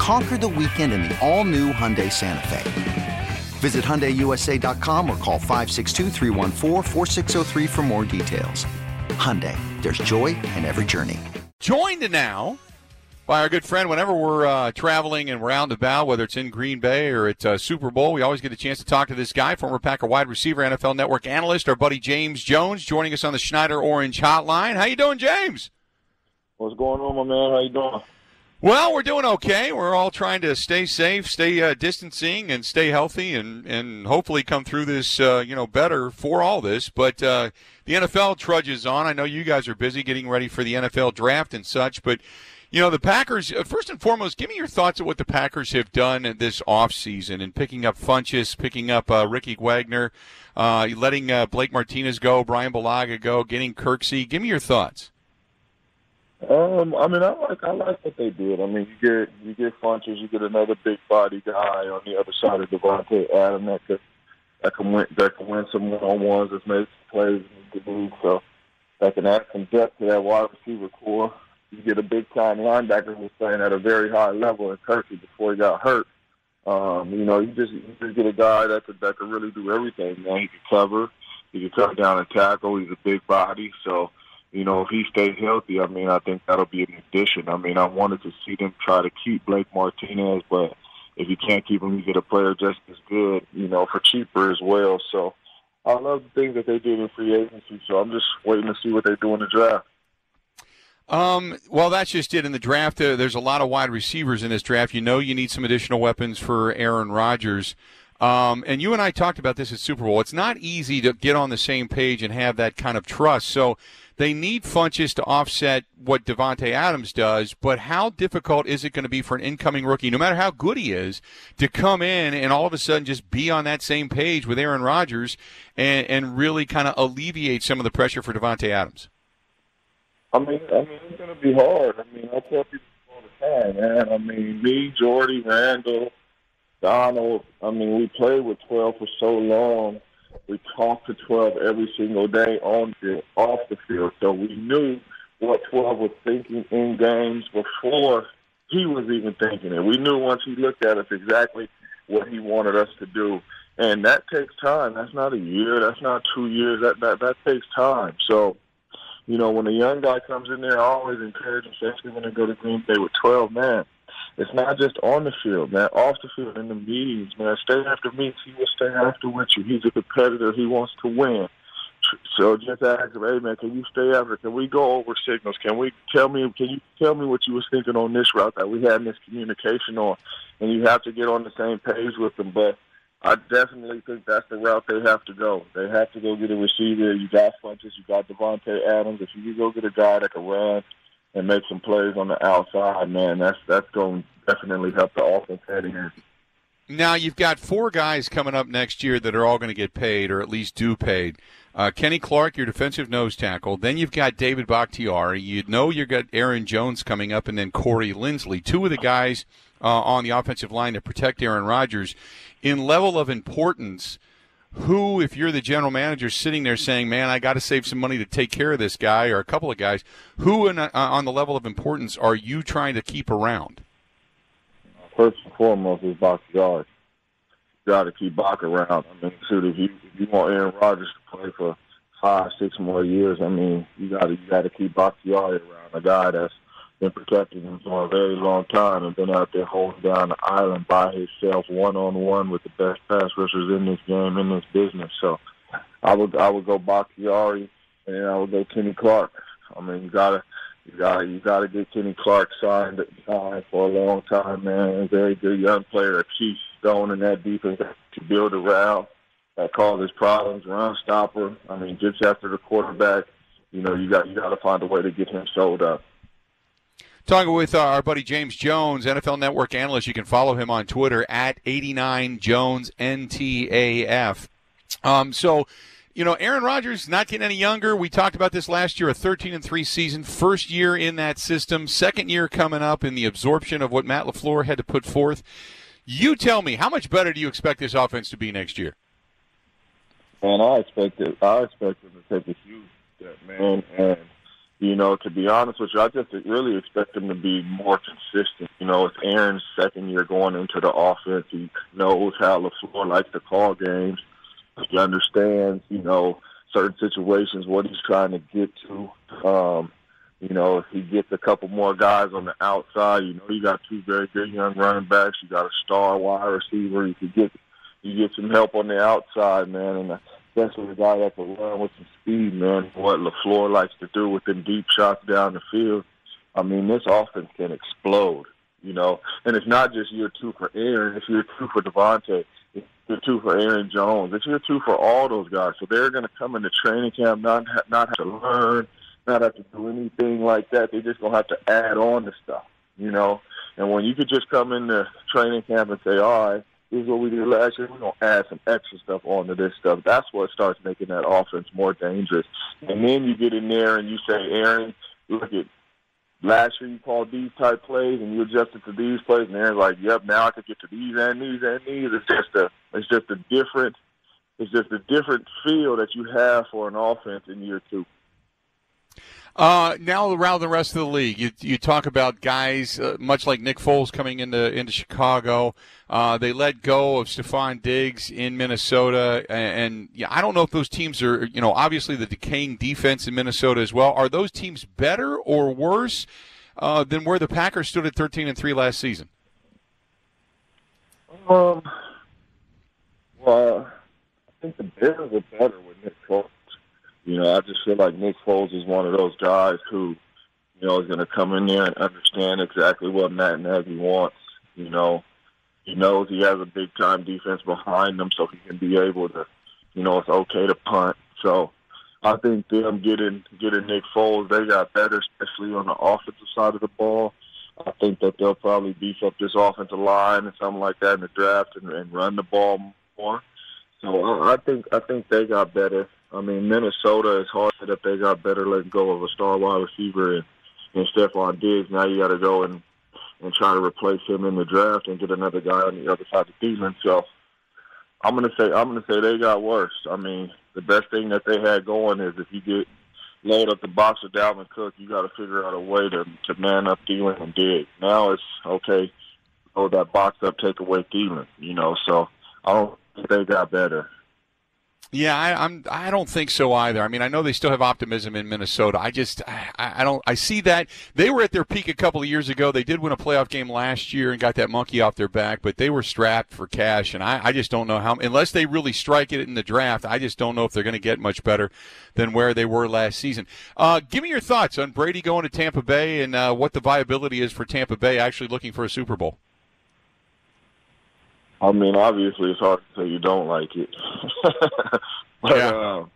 Conquer the weekend in the all new Hyundai Santa Fe. Visit HyundaiUSA.com or call 562 for more details. Hyundai, there's joy in every journey. Joined now by our good friend whenever we're uh, traveling and we're out and about, whether it's in Green Bay or at uh, Super Bowl, we always get a chance to talk to this guy, former Packer wide receiver, NFL Network analyst, our buddy James Jones, joining us on the Schneider Orange Hotline. How you doing, James? What's going on, my man? How you doing? Well, we're doing okay. We're all trying to stay safe, stay uh, distancing, and stay healthy, and, and hopefully come through this, uh, you know, better for all this. But uh, the NFL trudges on. I know you guys are busy getting ready for the NFL draft and such, but you know the Packers. Uh, first and foremost, give me your thoughts on what the Packers have done this offseason and picking up Funchess, picking up uh, Ricky Wagner, uh, letting Blake Martinez go, Brian Bulaga go, getting Kirksey. Give me your thoughts. Um, I mean, I like I like what they did. I mean, you get you get Funchess, you get another big body guy on the other side of Davante Adam that could that can win that can win some one on ones, that's made some plays in the league. So that can add some depth to that wide receiver core. You get a big time linebacker who's playing at a very high level in Kirksey before he got hurt. Um, you know, you just you just get a guy that could that could really do everything. Man, he can cover, he can cut down and tackle. He's a big body, so you know, if he stays healthy, I mean, I think that'll be an addition. I mean, I wanted to see them try to keep Blake Martinez, but if you can't keep him, you get a player just as good, you know, for cheaper as well. So I love the things that they did in free agency. So I'm just waiting to see what they do in the draft. Um, well, that's just it in the draft. Uh, there's a lot of wide receivers in this draft. You know, you need some additional weapons for Aaron Rodgers. Um, and you and I talked about this at Super Bowl. It's not easy to get on the same page and have that kind of trust. So they need Funchess to offset what Davante Adams does, but how difficult is it going to be for an incoming rookie, no matter how good he is, to come in and all of a sudden just be on that same page with Aaron Rodgers and, and really kind of alleviate some of the pressure for Davante Adams? I mean, I mean, it's going to be hard. I mean, I tell people all the time, man. I mean, me, Jordy, Randall, Donald. I mean, we played with 12 for so long we talked to 12 every single day on the off the field, so we knew what 12 was thinking in games before he was even thinking it. We knew once he looked at us exactly what he wanted us to do, and that takes time. That's not a year. That's not two years. That that that takes time. So, you know, when a young guy comes in there, I always encourage him, especially when they go to Green Bay with 12 man it's not just on the field, man. Off the field, in the meetings, man. Stay after meets. He will stay after with you. He's a competitor. He wants to win. So just ask him, hey man, can you stay after? Can we go over signals? Can we tell me? Can you tell me what you was thinking on this route that we had miscommunication on? And you have to get on the same page with them. But I definitely think that's the route they have to go. They have to go get a receiver. You got Funchess, you got Davante Adams. If you go get a guy that can run and make some plays on the outside, man, that's that's going definitely help the offense heading in. Now you've got four guys coming up next year that are all going to get paid, or at least do paid. Uh, Kenny Clark, your defensive nose tackle. Then you've got David Bakhtiari. You know you've got Aaron Jones coming up, and then Corey Linsley, two of the guys uh, on the offensive line to protect Aaron Rodgers. In level of importance, who, if you're the general manager sitting there saying, "Man, I got to save some money to take care of this guy or a couple of guys," who in, uh, on the level of importance are you trying to keep around? First and foremost is Bakhtiari. You got to keep Bach around. I mean, shoot, if you if you want Aaron Rodgers to play for five, six more years, I mean, you got to you got to keep Bakhtiari around, a guy that's been protecting him for a very long time and been out there holding down the island by himself, one on one with the best pass rushers in this game, in this business. So I would I would go Bakhtiari. and I would go Kenny Clark. I mean, you gotta, you gotta, you gotta get Kenny Clark signed, signed for a long time, man. Very good young player, a key stone in that defense to build around. That causes problems, run stopper. I mean, just after the quarterback, you know, you got you got to find a way to get him sold up. Talking with uh, our buddy James Jones, NFL Network analyst. You can follow him on Twitter at 89JonesNTAF. Um, so, you know, Aaron Rodgers not getting any younger. We talked about this last year, a 13 and 3 season, first year in that system, second year coming up in the absorption of what Matt LaFleur had to put forth. You tell me, how much better do you expect this offense to be next year? Man, I expect it. I expect them to take a huge step, man. Mm-hmm. And you know, to be honest with you, I just really expect him to be more consistent. You know, it's Aaron's second year going into the offense. He knows how LaFleur likes to call games. He understands, you know, certain situations, what he's trying to get to. Um, you know, if he gets a couple more guys on the outside, you know, you got two very good young running backs. You got a star wide receiver. You could get you get some help on the outside, man. And especially a guy that can run with some speed, man. What LaFleur likes to do with them deep shots down the field. I mean, this offense can explode, you know. And it's not just year two for Aaron. It's year two for Davante. Year two for Aaron Jones. It's year two for all those guys. So they're going to come into training camp not not have to learn, not have to do anything like that. They're just going to have to add on to stuff, you know. And when you could just come into training camp and say, all right, this is what we did last year. We're going to add some extra stuff onto this stuff. That's what starts making that offense more dangerous. And then you get in there and you say, Aaron, look at last year you called these type plays and you adjusted to these plays, and Aaron's like, yep, now I can get to these and these and these. It's just a, it's just a different, it's just a different feel that you have for an offense in year two. Uh, now around the rest of the league, you, you talk about guys uh, much like Nick Foles coming into into Chicago. Uh, they let go of Stefon Diggs in Minnesota, and, and, yeah, I don't know if those teams are you know obviously the decaying defense in Minnesota as well. Are those teams better or worse uh, than where the Packers stood at thirteen and three last season? Um, well, I think the Bears are better with Nick Foles. You know, I just feel like Nick Foles is one of those guys who, you know, is going to come in there and understand exactly what Matt Nagy wants. You know, he knows he has a big time defense behind him, so he can be able to, you know, it's okay to punt. So I think them getting getting Nick Foles, they got better, especially on the offensive side of the ball. I think that they'll probably beef up this offensive line and something like that in the draft and, and run the ball more. So I think I think they got better. I mean, Minnesota is hard that they got better letting go of a star wide receiver and, and Stefon Diggs. Now you got to go and and try to replace him in the draft and get another guy on the other side of Thielen. So I'm gonna say I'm gonna say they got worse. I mean, the best thing that they had going is if you get load up the box with Dalvin Cook, you got to figure out a way to to man up Thielen and Diggs. Now it's okay, load that box up, take away Thielen. You know, so I don't think they got better. Yeah, I, I'm. I don't think so either. I mean, I know they still have optimism in Minnesota. I just, I, I don't. I see that they were at their peak a couple of years ago. They did win a playoff game last year and got that monkey off their back, but they were strapped for cash. And I, I just don't know how, unless they really strike it in the draft. I just don't know if they're going to get much better than where they were last season. Uh, give me your thoughts on Brady going to Tampa Bay and uh, what the viability is for Tampa Bay actually looking for a Super Bowl. I mean, obviously, it's hard to say you don't like it. but, Yeah. uh,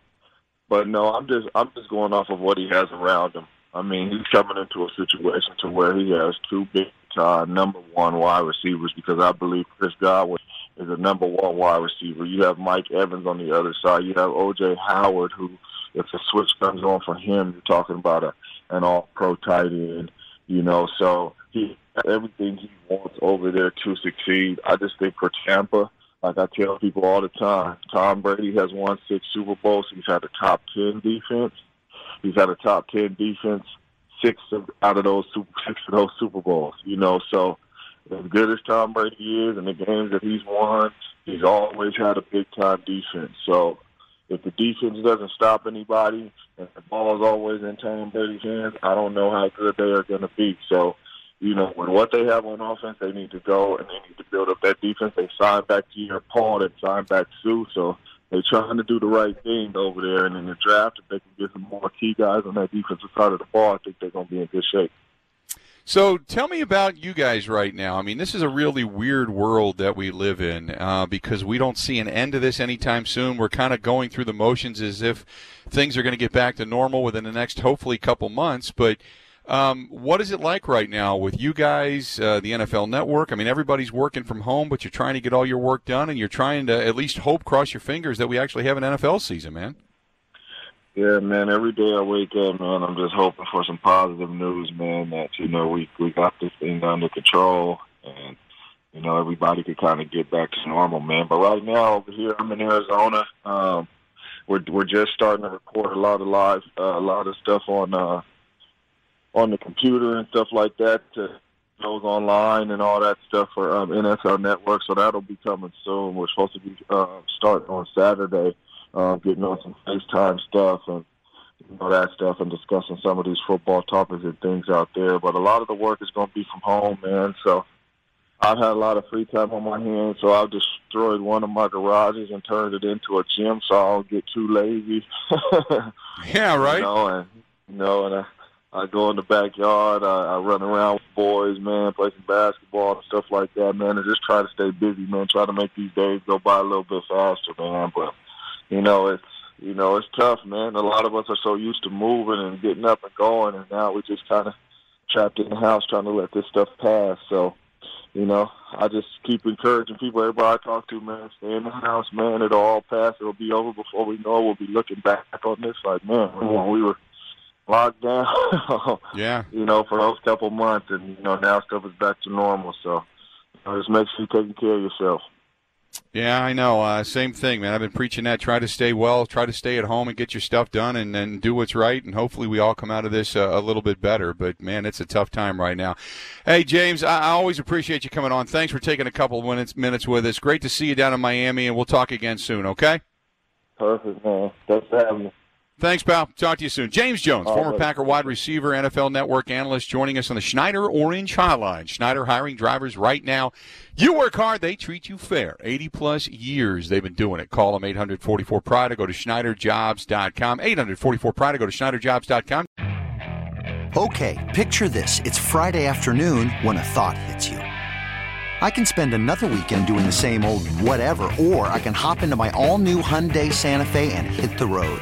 but no, I'm just I'm just going off of what he has around him. I mean, he's coming into a situation to where he has two big time number one wide receivers because I believe Chris Godwin is a number one wide receiver. You have Mike Evans on the other side. You have O.J. Howard, who, if the switch comes on for him, you're talking about a an all pro tight end. You know, so he everything he wants over there to succeed. I just think for Tampa, like I tell people all the time, Tom Brady has won six Super Bowls. He's had a top ten defense. He's had a top ten defense six of, out of those six of those Super Bowls. You know, so as good as Tom Brady is and the games that he's won, he's always had a big time defense. So if the defense doesn't stop anybody and the ball is always in Tom Brady's hands, I don't know how good they are going to be. So you know, with what they have on offense, they need to go and they need to build up that defense. They signed back Pierre Paul, they signed back Suh, so they're trying to do the right thing over there. And in the draft, if they can get some more key guys on that defensive side of the ball, I think they're going to be in good shape. So tell me about you guys right now. I mean, this is a really weird world that we live in uh, because we don't see an end to this anytime soon. We're kind of going through the motions as if things are going to get back to normal within the next, hopefully, couple months. But um, what is it like right now with you guys, uh, the NFL Network? I mean, everybody's working from home, but you're trying to get all your work done, and you're trying to at least hope, cross your fingers, that we actually have an NFL season, man. Yeah, man. Every day I wake up, man, I'm just hoping for some positive news, man. That you know we we got this thing under control, and you know everybody could kind of get back to normal, man. But right now over here, I'm in Arizona. Um, we're we're just starting to record a lot of live, uh, a lot of stuff on uh, on the computer and stuff like that to goes online and all that stuff for um, NFL Network. So that'll be coming soon. We're supposed to be uh, starting on Saturday uh, getting on some FaceTime stuff and you know that stuff and discussing some of these football topics and things out there. But a lot of the work is going to be from home, man. So I've had a lot of free time on my hands, so I've destroyed one of my garages and turned it into a gym, so I don't get too lazy. yeah, right. You know, and you know, and I, I go in the backyard. I, I run around with boys, man, play some basketball and stuff like that, man, and just try to stay busy, man. Try to make these days go by a little bit faster, man. But you know, it's you know, it's tough, man. A lot of us are so used to moving and getting up and going, and now we're just kind of trapped in the house trying to let this stuff pass. So, you know, I just keep encouraging people, everybody I talk to, man, stay in the house, man. It'll all pass. It'll be over before we know. It. We'll be looking back on this like, man, when we were locked down, yeah, you know, for those couple months, and you know, now stuff is back to normal. So, you know, just make sure you're taking care of yourself. Yeah, I know. Uh, same thing, man. I've been preaching that. Try to stay well. Try to stay at home and get your stuff done, and then do what's right. And hopefully, we all come out of this uh, a little bit better. But man, it's a tough time right now. Hey, James, I, I always appreciate you coming on. Thanks for taking a couple of minutes minutes with us. Great to see you down in Miami, and we'll talk again soon. Okay. Perfect, man. Thanks for having me. Thanks, pal. Talk to you soon. James Jones, former buddy. Packer wide receiver, NFL Network analyst, joining us on the Schneider Orange Hotline. Schneider hiring drivers right now. You work hard, they treat you fair. 80 plus years they've been doing it. Call them 844 Pride or go to SchneiderJobs.com. 844 Pride or go to SchneiderJobs.com. Okay, picture this. It's Friday afternoon when a thought hits you. I can spend another weekend doing the same old whatever, or I can hop into my all new Hyundai Santa Fe and hit the road.